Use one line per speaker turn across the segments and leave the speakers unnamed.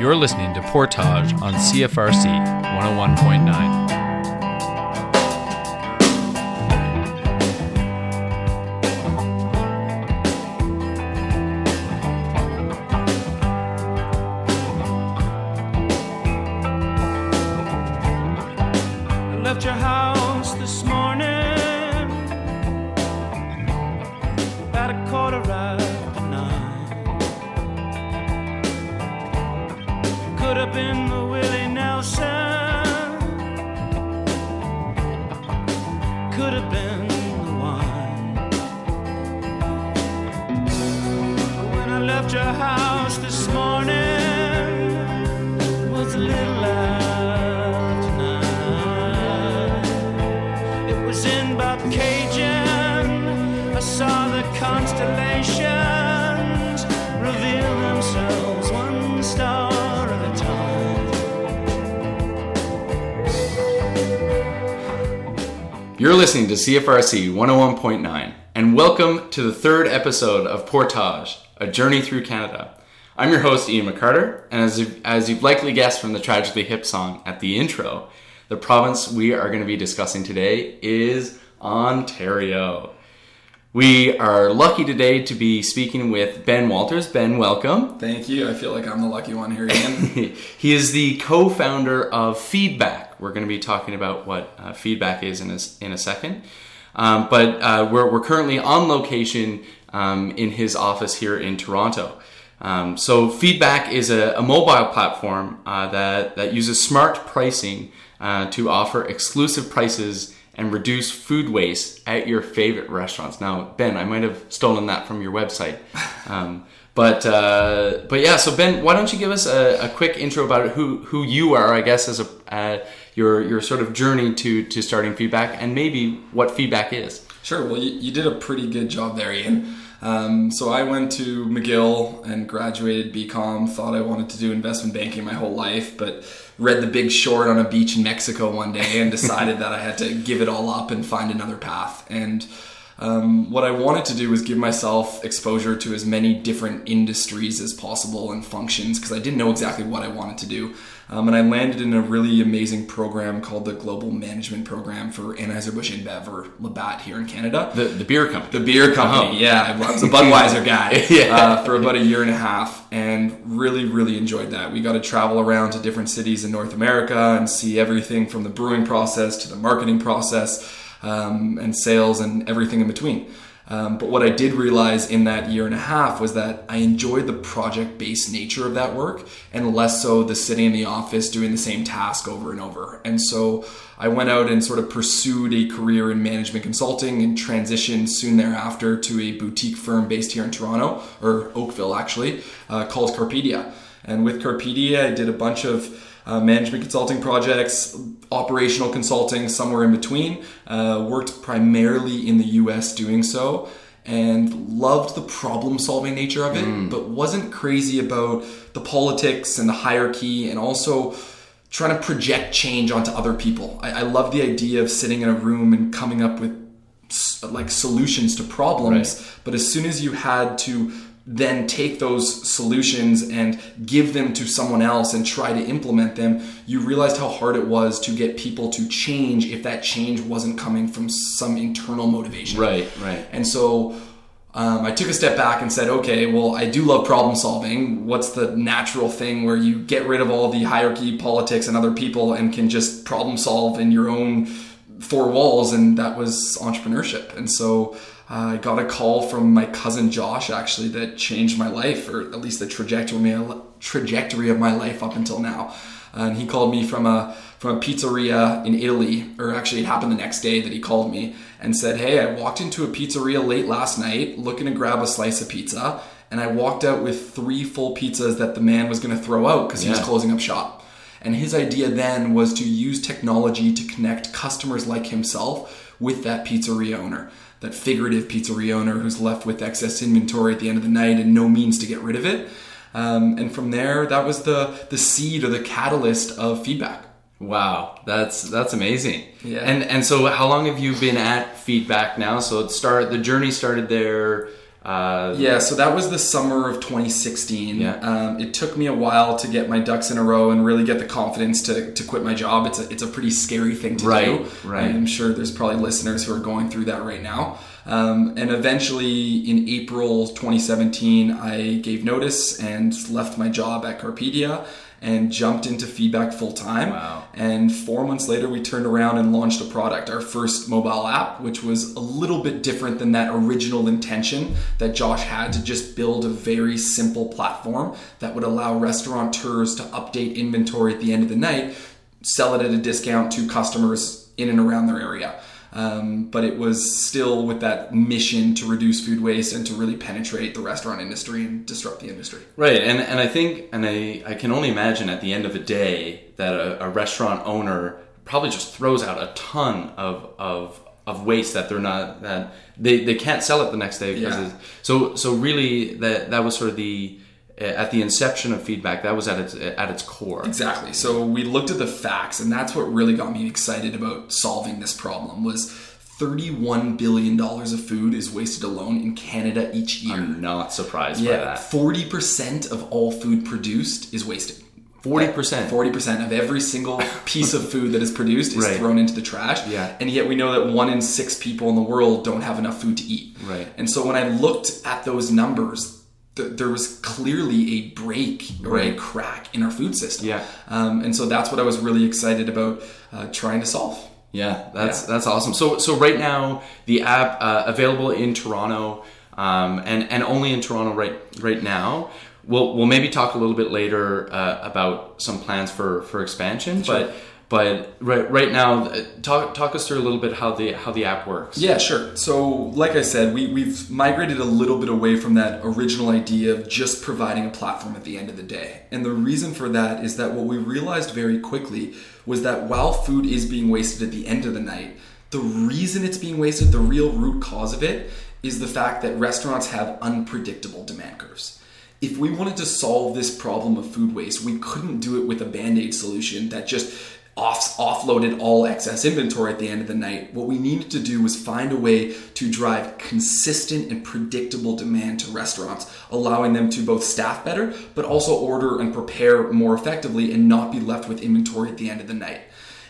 You're listening to Portage on CFRC 101.9.
Cajun. I saw the constellations reveal themselves one star at a time.
You're listening to CFRC 101.9, and welcome to the third episode of Portage, a journey through Canada. I'm your host, Ian McCarter, and as, you- as you've likely guessed from the Tragically Hip song at the intro, the province we are going to be discussing today is Ontario. We are lucky today to be speaking with Ben Walters. Ben, welcome.
Thank you. I feel like I'm the lucky one here, Ian.
he is the co-founder of Feedback. We're going to be talking about what uh, Feedback is in a, in a second. Um, but uh, we're, we're currently on location um, in his office here in Toronto. Um, so Feedback is a, a mobile platform uh, that, that uses smart pricing uh, to offer exclusive prices and reduce food waste at your favorite restaurants. Now, Ben, I might have stolen that from your website. Um, but uh, but yeah, so Ben, why don't you give us a, a quick intro about who who you are, I guess, as a uh, your your sort of journey to to starting feedback, and maybe what feedback is.
sure. Well, you, you did a pretty good job there, Ian. Um, so I went to McGill and graduated BCom. Thought I wanted to do investment banking my whole life, but read The Big Short on a beach in Mexico one day and decided that I had to give it all up and find another path. And um, what I wanted to do was give myself exposure to as many different industries as possible and functions because I didn't know exactly what I wanted to do. Um, and I landed in a really amazing program called the Global Management Program for Anheuser-Busch InBev or Labatt here in Canada.
The the beer company.
The beer company,
Oh.
yeah. I was a Budweiser guy
Yeah.
uh, for about a year and a half and really, really enjoyed that. We got to travel around to different cities in North America and see everything from the brewing process to the marketing process um, and sales and everything in between. Um, but what I did realize in that year and a half was that I enjoyed the project based nature of that work and less so the sitting in the office doing the same task over and over. And so I went out and sort of pursued a career in management consulting and transitioned soon thereafter to a boutique firm based here in Toronto, or Oakville actually, uh, called Carpedia. And with Carpedia, I did a bunch of uh, management consulting projects, operational consulting, somewhere in between. Uh, worked primarily in the US doing so and loved the problem solving nature of it, but wasn't crazy about the politics and the hierarchy and also trying to project change onto other people. I, I love the idea of sitting in a room and coming up with like solutions to problems, but as soon as you had to then take those solutions and give them to someone else and try to implement them, you realized how hard it was to get people to change if that change wasn't coming from some internal motivation.
Right, right.
And so um, I took a step back and said, okay, well, I do love problem solving. What's the natural thing where you get rid of all the hierarchy, politics, and other people and can just problem solve in your own four walls? And that was entrepreneurship. And so I got a call from my cousin Josh, actually, that changed my life, or at least the trajectory, trajectory of my life up until now. And he called me from a from a pizzeria in Italy, or actually it happened the next day that he called me and said, "Hey, I walked into a pizzeria late last night looking to grab a slice of pizza, and I walked out with three full pizzas that the man was going to throw out because he was closing up shop." And his idea then was to use technology to connect customers like himself with that pizzeria owner, that figurative pizzeria owner who's left with excess inventory at the end of the night and no means to get rid of it. Um, and from there, that was the the seed or the catalyst of feedback.
Wow, that's that's amazing.
Yeah.
And and so how long have you been at Feedback now? So it started. the journey started there Uh,
Yeah, so that was the summer of 2016.
Yeah.
Um, it took me a while to get my ducks in a row and really get the confidence to, to quit my job. It's a, it's a pretty scary thing to
Right,
do.
right.
And I'm sure there's probably listeners who are going through that right now. Um, and eventually, in April 2017, I gave notice and left my job at Carpedia and jumped into feedback full time.
Wow.
And four months later, we turned around and launched a product, our first mobile app, which was a little bit different than that original intention that Josh had to just build a very simple platform that would allow restaurateurs to update inventory at the end of the night, sell it at a discount to customers in and around their area. Um, but it was still with that mission to reduce food waste and to really penetrate the restaurant industry and disrupt the industry.
Right, and and I think, and I I can only imagine at the end of the day that a, a restaurant owner probably just throws out a ton of of of waste that they're not that they, they can't sell it the next day because
Yeah.
it's, so so really that that was sort of the at the inception of feedback that was at its at its core.
Exactly. So we looked at the facts, and that's what really got me excited about solving this problem. Was 31 billion dollars of food is wasted alone in Canada each year.
I'm not surprised by
yeah,
that.
40 percent of all food produced is wasted.
Forty percent.
40% of every single piece of food that is produced is
Right.
thrown into the trash.
Yeah.
And yet we know that one in six people in the world don't have enough food to eat.
Right.
And so when I looked at those numbers, th- there was clearly a break or a crack in our food system.
Yeah.
Um, and so that's what I was really excited about uh, trying to solve.
Yeah, that's
Yeah.
that's awesome. So so right now the app uh, available in Toronto um, and and only in Toronto right right now. We'll we'll maybe talk a little bit later uh, about some plans for for expansion, but but right right now uh, talk talk us through a little bit how the how the app works.
Yeah, sure. So, like I said, we, we've migrated a little bit away from that original idea of just providing a platform at the end of the day. And the reason for that is that what we realized very quickly was that while food is being wasted at the end of the night, the reason it's being wasted, the real root cause of it, is the fact that restaurants have unpredictable demand curves. If we wanted to solve this problem of food waste, we couldn't do it with a band aid solution that just off, offloaded all excess inventory at the end of the night. What we needed to do was find a way to drive consistent and predictable demand to restaurants, allowing them to both staff better, but also order and prepare more effectively and not be left with inventory at the end of the night.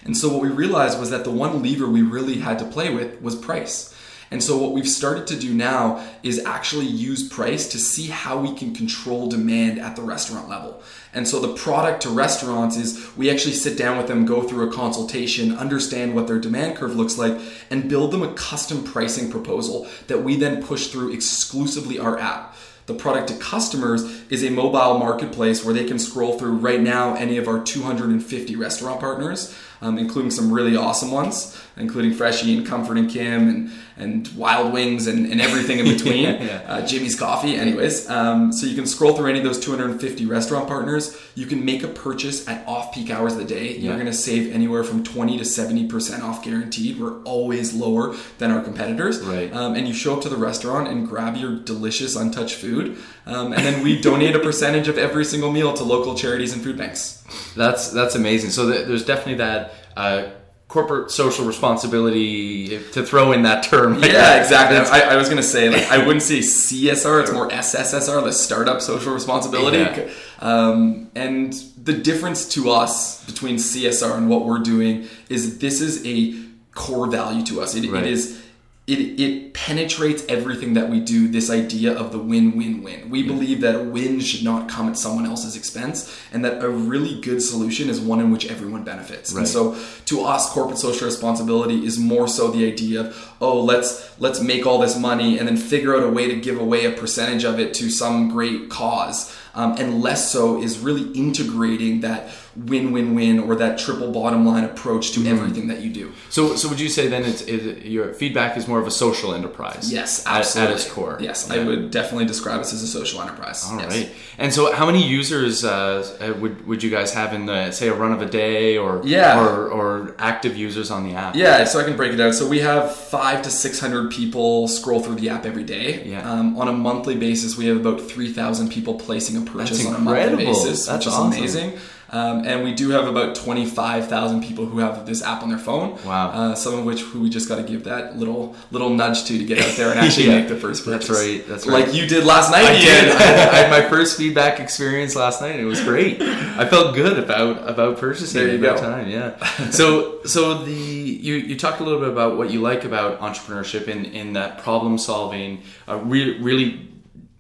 And so what we realized was that the one lever we really had to play with was price. And so what we've started to do now is actually use price to see how we can control demand at the restaurant level. And so the product to restaurants is we actually sit down with them, go through a consultation, understand what their demand curve looks like, and build them a custom pricing proposal that we then push through exclusively our app. The product to customers is a mobile marketplace where they can scroll through right now any of our 250 restaurant partners, um, including some really awesome ones, including Freshie and Comfort and Kim and, and Wild Wings and, and everything in between.
Yeah, yeah.
Uh, Jimmy's Coffee, anyways. Um, so you can scroll through any of those 250 restaurant partners. You can make a purchase at off peak hours of the day. You're going to save anywhere from 20 to 70% off guaranteed. We're always lower than our competitors.
Right.
Um, and you show up to the restaurant and grab your delicious untouched food. Um, and then we donate a percentage of every single meal to local charities and food banks.
That's that's amazing. So th- there's definitely that uh, corporate social responsibility to throw in that term.
Yeah, exactly. I, I was gonna say like I wouldn't say CSR; it's more SSSR, the startup social responsibility.
Yeah.
Um, and the difference to us between CSR and what we're doing is this is a core value to us. It,
Right.
it is. It, it penetrates everything that we do. This idea of the win-win-win. We believe that a win should not come at someone else's expense, and that a really good solution is one in which everyone benefits.
Right.
And so, to us, corporate social responsibility is more so the idea of oh, let's let's make all this money and then figure out a way to give away a percentage of it to some great cause. Um, and less so is really integrating that win-win-win or that triple bottom line approach
Mm-hmm.
to everything that you do.
So so would you say then it's it, your feedback is more of a social enterprise?
Yes,
at-
absolutely.
At, its core.
Yes,
Yeah.
I would definitely describe us as a social enterprise.
All
yes.
right. And so, how many users uh, would would you guys have in the say a run of a day, or
Yeah.
or, or active users on the app?
Yeah, so I can break it out. So we have five to six hundred people scroll through the app every day.
Yeah.
Um, on a monthly basis, we have about three thousand people placing a purchase
That's
on a monthly basis,
That's
which is
awesome.
amazing. Um, and we do have about 25,000 people who have this app on their phone.
Wow.
Uh, some of which who we just got to give that little little nudge to to get out there and actually
Yeah.
make the first purchase.
That's right, that's right.
Like you did last night.
I did. I, had my first feedback experience last night, and it was great. I felt good about about purchasing
There you go.
time. Yeah. So so the you you talked a little bit about what you like about entrepreneurship in in that problem solving, uh, re- really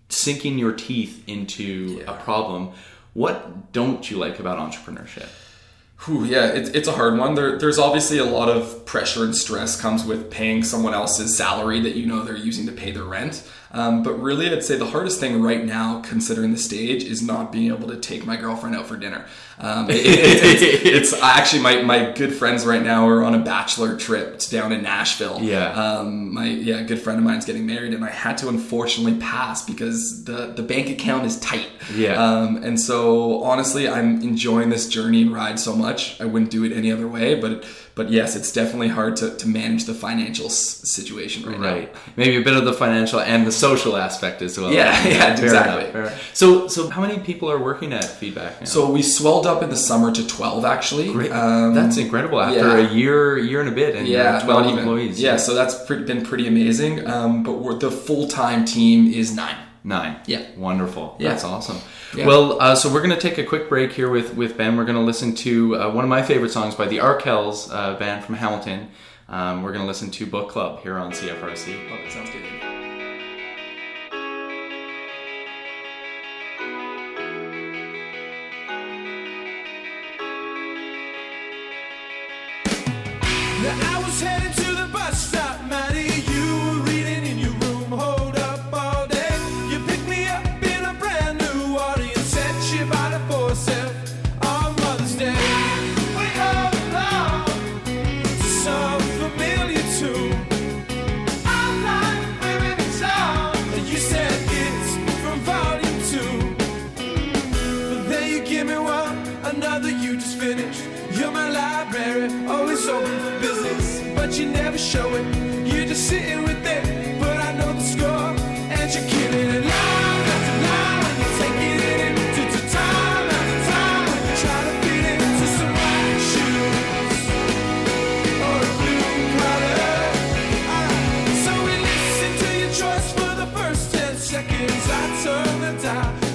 sinking your teeth into a problem. What don't you like about entrepreneurship?
Whew, yeah, it, it's a hard one. There, there's obviously a lot of pressure and stress comes with paying someone else's salary that you know they're using to pay their rent. Um, but really, I'd say the hardest thing right now, considering the stage, is not being able to take my girlfriend out for dinner. Um, it- it- it's, it's actually my, my good friends right now are on a bachelor trip down in Nashville.
Yeah.
Um, my yeah good friend of mine's getting married, and I had to unfortunately pass because the the bank account is tight.
Yeah.
Um, and so honestly, I'm enjoying this journey and ride so much. I wouldn't do it any other way. But but yes, it's definitely hard to, to manage the financial s- situation right,
Right.
now.
Maybe a bit of the financial and the social aspect as well.
Yeah, yeah, exactly.
enough. So so how many people are working at Feedback now?
So we swelled up in the summer to 12 actually.
Great.
Um,
That's incredible. After
yeah.
a year, year and a bit, and
yeah,
twelve
even.
employees.
Yeah, so that's pre- been pretty amazing. Um, but we're, the full time team is nine.
Nine.
Yeah.
wonderful.
Yeah.
That's awesome.
Yeah.
Well, uh, so we're going to take a quick break here with with Ben. We're going to listen to uh, one of my favorite songs by the Arkells uh, band from Hamilton. Um, we're going to listen to Book Club here on CFRC.
Oh, that sounds good.
I was heading to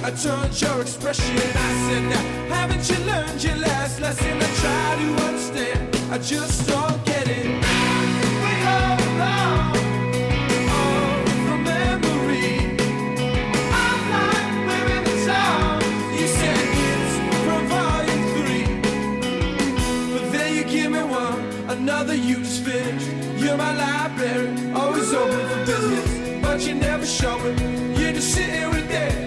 I turned your expression. I said, now haven't you learned your last lesson? I try to understand, I just don't get it. We all belong, another just finished. You're my library, always open for business, but you never show it. You're just sitting right there,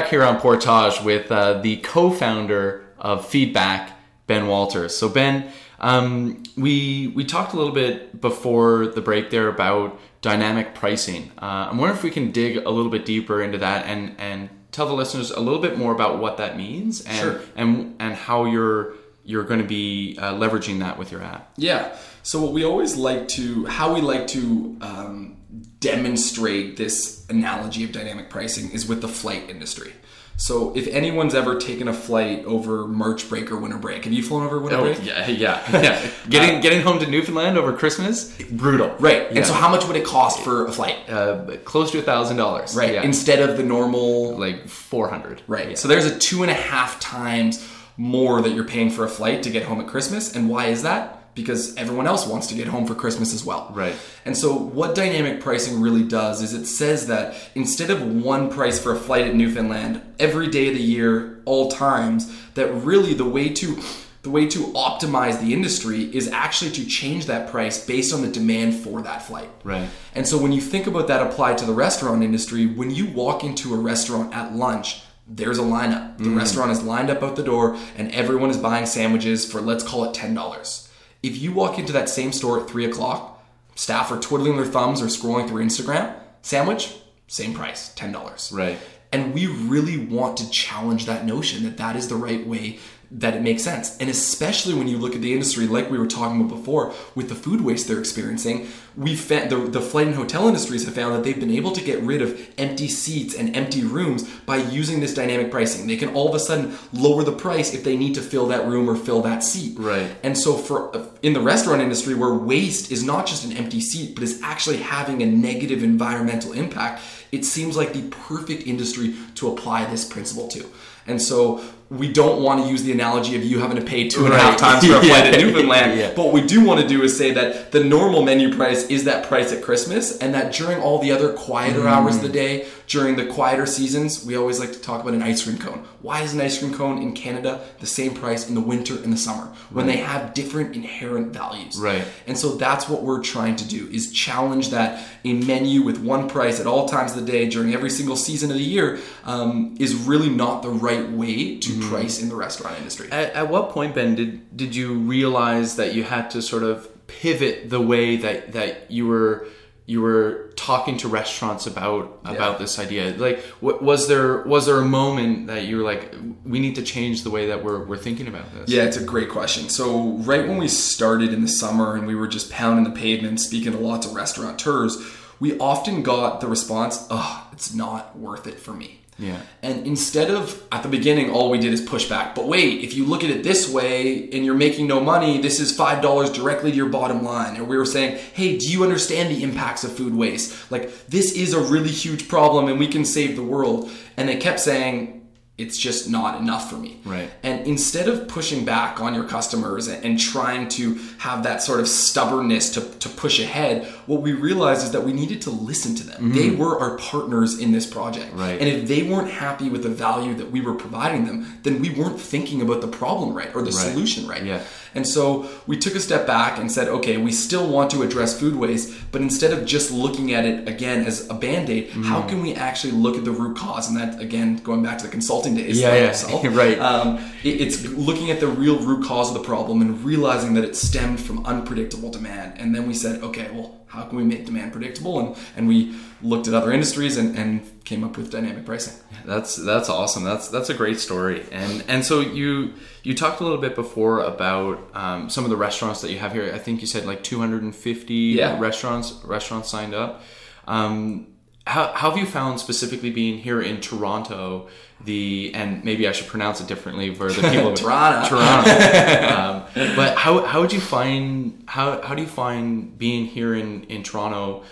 back
here on Portage with uh, the co-founder of Feedback, Ben Walters. So Ben, um, we we talked a little bit before the break there about dynamic pricing. Uh, I'm wondering if we can dig a little bit deeper into that and and tell the listeners a little bit more about what that means and
Sure.
and and how you're you're going to be uh, leveraging that with your app.
Yeah. So what we always like to, how we like to um, demonstrate this analogy of dynamic pricing is with the flight industry. So if anyone's ever taken a flight over March break or winter break, have you flown over winter break?
Oh, yeah, yeah, yeah. getting getting home to Newfoundland over Christmas, brutal.
Right.
Yeah.
And so how much would it cost for a flight?
uh, close to a thousand dollars.
Right.
Yeah.
Instead of the normal
like four hundred.
Right. So there's a two and a half times more that you're paying for a flight to get home at Christmas. And why is that? Because everyone else wants to get home for Christmas as well.
Right.
And so what dynamic pricing really does is it says that instead of one price for a flight at Newfoundland every day of the year, all times, that really the way to the way to optimize the industry is actually to change that price based on the demand for that flight.
Right.
And so when you think about that applied to the restaurant industry, when you walk into a restaurant at lunch, there's a lineup. The mm. restaurant is lined up out the door and everyone is buying sandwiches for let's call it $10. If you walk into that same store at three o'clock, staff are twiddling their thumbs or scrolling through Instagram, sandwich, same price, $10.
Right.
And we really want to challenge that notion that that is the right way that it makes sense. And especially when you look at the industry, like we were talking about before, with the food waste they're experiencing, we the, the flight and hotel industries have found that they've been able to get rid of empty seats and empty rooms by using this dynamic pricing. They can all of a sudden lower the price if they need to fill that room or fill that seat.
Right.
And so for in the restaurant industry where waste is not just an empty seat but is actually having a negative environmental impact, it seems like the perfect industry to apply this principle to. And so we don't want to use the analogy of you having to pay two and a half
Right.
times for a flight
Yeah.
at Newfoundland.
Yeah.
But what we do want to do is say that the normal menu price is that price at Christmas, and that during all the other quieter hours of the day, during the quieter seasons, we always like to talk about an ice cream cone. Why is an ice cream cone in Canada the same price in the winter and the summer when they have different inherent values?
Right.
And so that's what we're trying to do is challenge that a menu with one price at all times of the day during every single season of the year um, is really not the right way to Mm. price in the restaurant industry.
At, at what point, Ben, did did you realize that you had to sort of pivot the way that that you were you were talking to restaurants about about this idea? Like, w- was there was there a moment that you were like, we need to change the way that we're we're thinking about this?
Yeah, it's a great question. So, right when we started in the summer and we were just pounding the pavement, speaking to lots of restaurateurs, we often got the response, oh, it's not worth it for me.
Yeah.
And instead of at the beginning, all we did is push back. But wait, if you look at it this way and you're making no money, this is $5 directly to your bottom line. And we were saying, hey, do you understand the impacts of food waste? Like, this is a really huge problem and we can save the world. And they kept saying, it's just not enough for me.
Right.
And instead of pushing back on your customers and, trying to have that sort of stubbornness to, to push ahead, what we realized is that we needed to listen to them. They were our partners in this project.
Mm-hmm. Right.
And if they weren't happy with the value that we were providing them, then we weren't thinking about the problem right or the
Right.
solution right.
Yeah.
And so we took a step back and said, okay, we still want to address food waste, but instead of just looking at it again as a band aid,
Mm-hmm.
how can we actually look at the root cause? And that, again, going back to the consulting days,
Yeah, yeah.
myself,
Right.
Um, it- it's looking at the real root cause of the problem and realizing that it stemmed from unpredictable demand. And then we said, okay, well, how can we make demand predictable? And, and we looked at other industries and, and came up with dynamic pricing.
That's that's awesome. That's that's a great story. And and so you you talked a little bit before about um, some of the restaurants that you have here. I think you said like 250
Yeah.
restaurants restaurants signed up. Um, how, how have you found specifically being here in Toronto the and maybe I should pronounce it differently for the people of
Toronto.
Toronto. um, but how how would you find how how do you find being here in in Toronto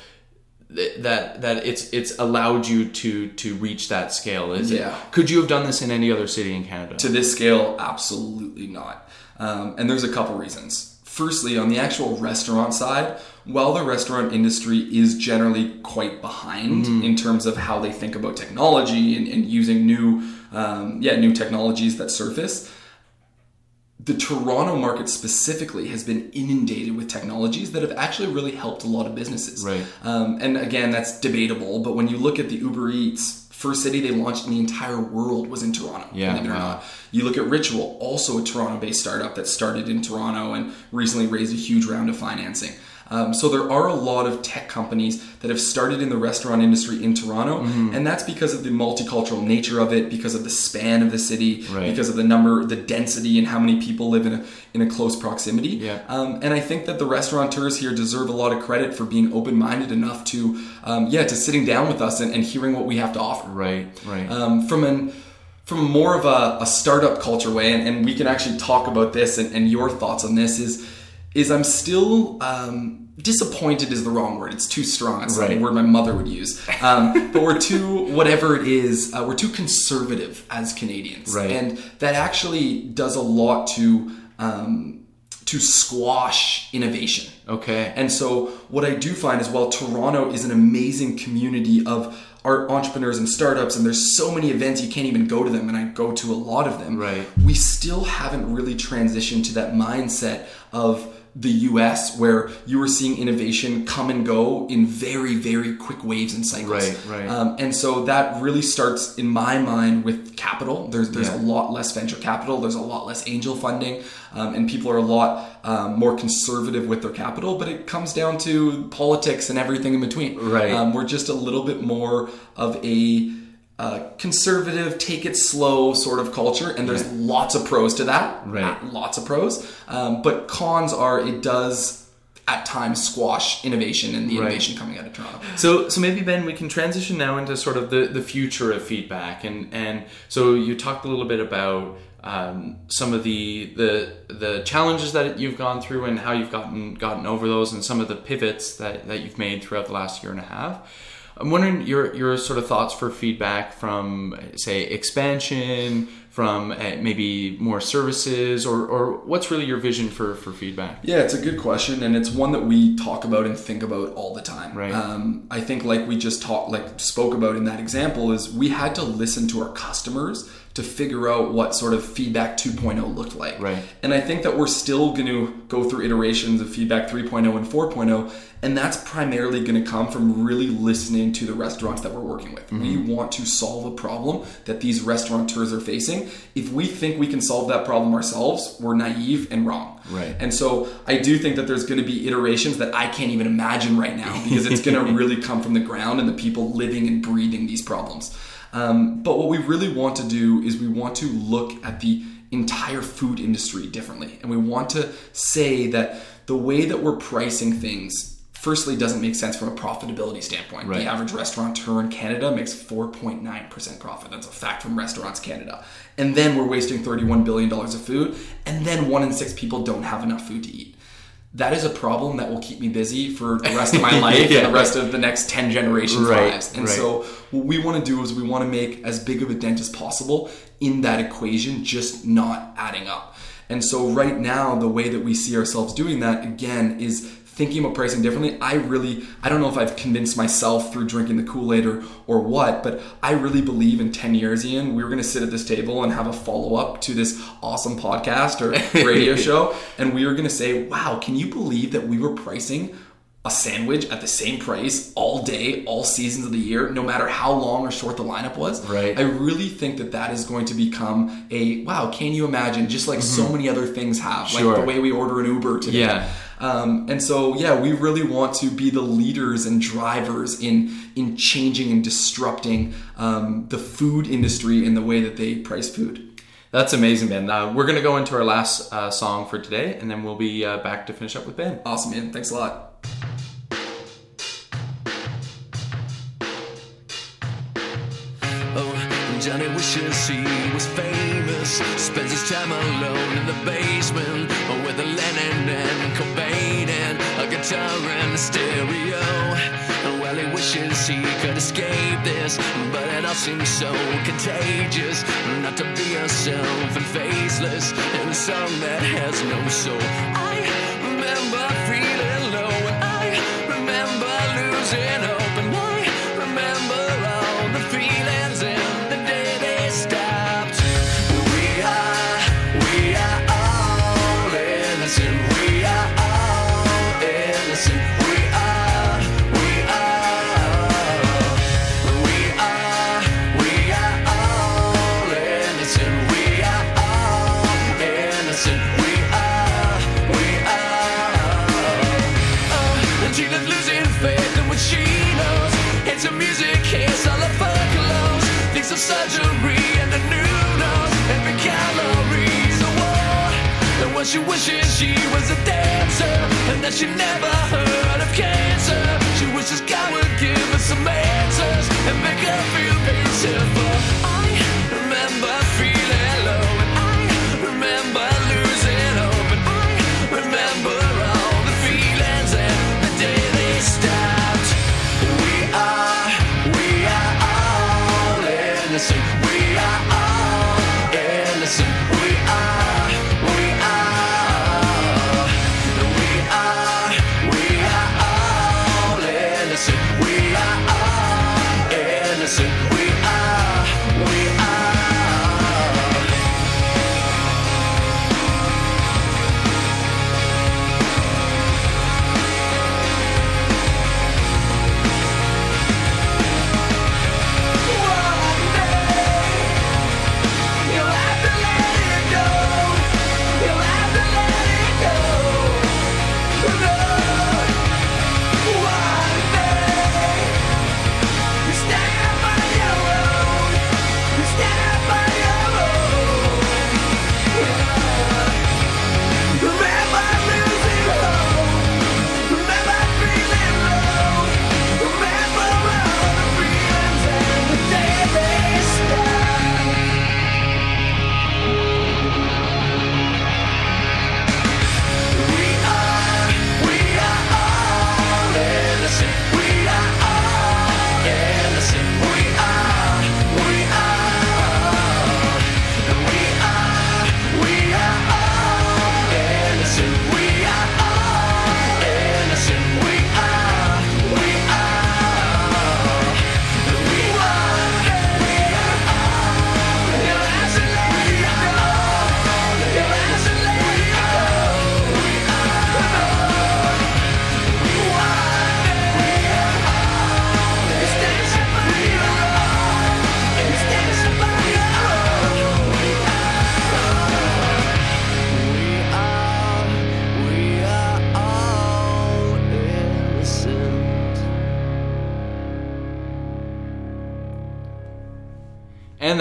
that that it's it's allowed you to to reach that scale is
Yeah.
it could you have done this in any other city in canada
To this scale, absolutely not. Um, and there's a couple reasons. Firstly, on the actual restaurant side, while the restaurant industry is generally quite behind in terms of how they think about technology and, and using new, um, yeah, new technologies that surface, the Toronto market specifically has been inundated with technologies that have actually really helped a lot of businesses.
Right.
Um, and again, that's debatable. But when you look at the Uber Eats first city they launched in the entire world was in Toronto.
Yeah,
believe it or
wow.
not. You look at Ritual, also a Toronto-based startup that started in Toronto and recently raised a huge round of financing. Um, so there are a lot of tech companies that have started in the restaurant industry in Toronto,
Mm-hmm.
and that's because of the multicultural nature of it, because of the span of the city,
Right.
because of the number, the density, and how many people live in a in a close proximity.
Yeah.
Um, and I think that the restaurateurs here deserve a lot of credit for being open-minded enough to, um, yeah, to sitting down with us and, and hearing what we have to offer
Right, right.
um, from an from more of a, a startup culture way, and, and we can actually talk about this and, and your thoughts on this is is I'm still um, disappointed is the wrong word. It's too strong. It's
Right.
a word my mother would use. Um, but we're too whatever it is. Uh, we're too conservative as Canadians,
Right.
and that actually does a lot to um, to squash innovation.
okay.
And so what I do find is while Toronto is an amazing community of art entrepreneurs and startups and there's so many events you can't even go to them and I go to a lot of them.
Right.
We still haven't really transitioned to that mindset of the US where you were seeing innovation come and go in very very quick waves and cycles.
Right, right.
Um, and so that really starts in my mind with capital. There's there's
Yeah.
a lot less venture capital. There's a lot less angel funding, um, and people are a lot um, more conservative with their capital. But it comes down to politics and everything in between.
Right.
Um, we're just a little bit more of a uh, conservative, take it slow sort of culture, and there's lots of pros to that.
Right.
Uh, Lots of pros. Um, but cons are it does at times squash innovation and the
Right.
innovation coming out of Toronto.
So, so maybe Ben, we can transition now into sort of the, the future of feedback, and and so you talked a little bit about um, some of the the the challenges that you've gone through and how you've gotten gotten over those, and some of the pivots that, that you've made throughout the last year and a half. I'm wondering your your sort of thoughts for feedback from say expansion, from uh, maybe more services, or or what's really your vision for for feedback?
Yeah, it's a good question, and it's one that we talk about and think about all the time.
Right.
Um, I think, like we just talked, like spoke about in that example, is we had to listen to our customers to figure out what sort of feedback 2.0 looked like.
Right.
And I think that we're still going to go through iterations of feedback 3.0 and 4.0, and that's primarily going to come from really listening to the restaurants that we're working with. We mm-hmm. want to solve a problem that these restaurateurs are facing. If we think we can solve that problem ourselves, we're naive and wrong.
Right.
And so I do think that there's going to be iterations that I can't even imagine right now because it's going to really come from the ground and the people living and breathing these problems. Um, but what we really want to do is we want to look at the entire food industry differently. And we want to say that the way that we're pricing things, firstly, doesn't make sense from a profitability standpoint.
Right.
The average restaurateur in Canada makes 4.9% profit. That's a fact from Restaurants Canada. And then we're wasting $31 billion of food, and then one in six people don't have enough food to eat. That is a problem that will keep me busy for the rest of my life
Yeah.
and the rest of the next 10 generations'
Right,
lives. And
right.
so, what we want to do is we want to make as big of a dent as possible in that equation, just not adding up. And so, right now, the way that we see ourselves doing that again is thinking about pricing differently. I really, I don't know if I've convinced myself through drinking the Kool Aid or, or what, but I really believe in 10 years, Ian, we were going to sit at this table and have a follow up to this awesome podcast or radio show. And we were going to say, wow, can you believe that we were pricing a sandwich at the same price all day, all seasons of the year, no matter how long or short the lineup was.
Right.
I really think that that is going to become a wow. Can you imagine? Just like so many other things have,
Mm-hmm. Sure.
like the way we order an Uber today.
Yeah.
Um, and so yeah, we really want to be the leaders and drivers in in changing and disrupting um, the food industry in the way that they price food.
That's amazing, Ben. Uh, we're going to go into our last uh, song for today, and then we'll be uh, back to finish up with Ben.
Awesome, man. Thanks a lot.
Johnny wishes he was famous. Spends his time alone in the basement with a Lennon and Cobain and a guitar and a stereo. Well, he wishes he could escape this, but it all seems so contagious. Not to be yourself and faceless in a song that has no soul. of surgery and the new. Every calorie's a war. And what she wishes she was a dancer and that she never heard of cancer. She wishes God would give her some answers and make her feel beautiful. I remember feeling.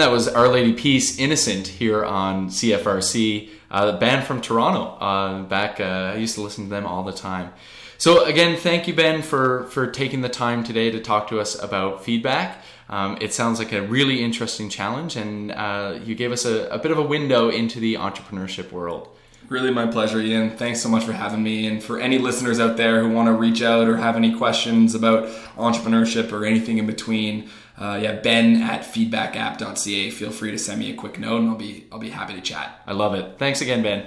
That was Our Lady Peace Innocent here on CFRC, uh, the band from Toronto. Uh, back, uh, I used to listen to them all the time. So again, thank you, Ben, for for taking the time today to talk to us about feedback. Um, it sounds like a really interesting challenge, and uh, you gave us a, a bit of a window into the entrepreneurship world.
Really, my pleasure, Ian. Thanks so much for having me. And for any listeners out there who want to reach out or have any questions about entrepreneurship or anything in between, uh, yeah, Ben at feedbackapp.ca. Feel free to send me a quick note, and I'll be I'll be happy to chat.
I love it. Thanks again, Ben.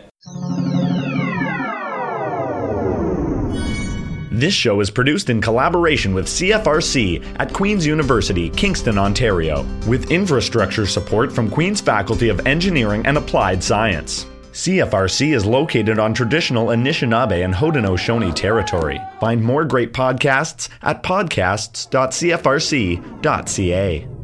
This show is produced in collaboration with CFRC at Queen's University, Kingston, Ontario, with infrastructure support from Queen's Faculty of Engineering and Applied Science. CFRC is located on traditional Anishinaabe and Haudenosaunee territory. Find more great podcasts at podcasts.cfrc.ca.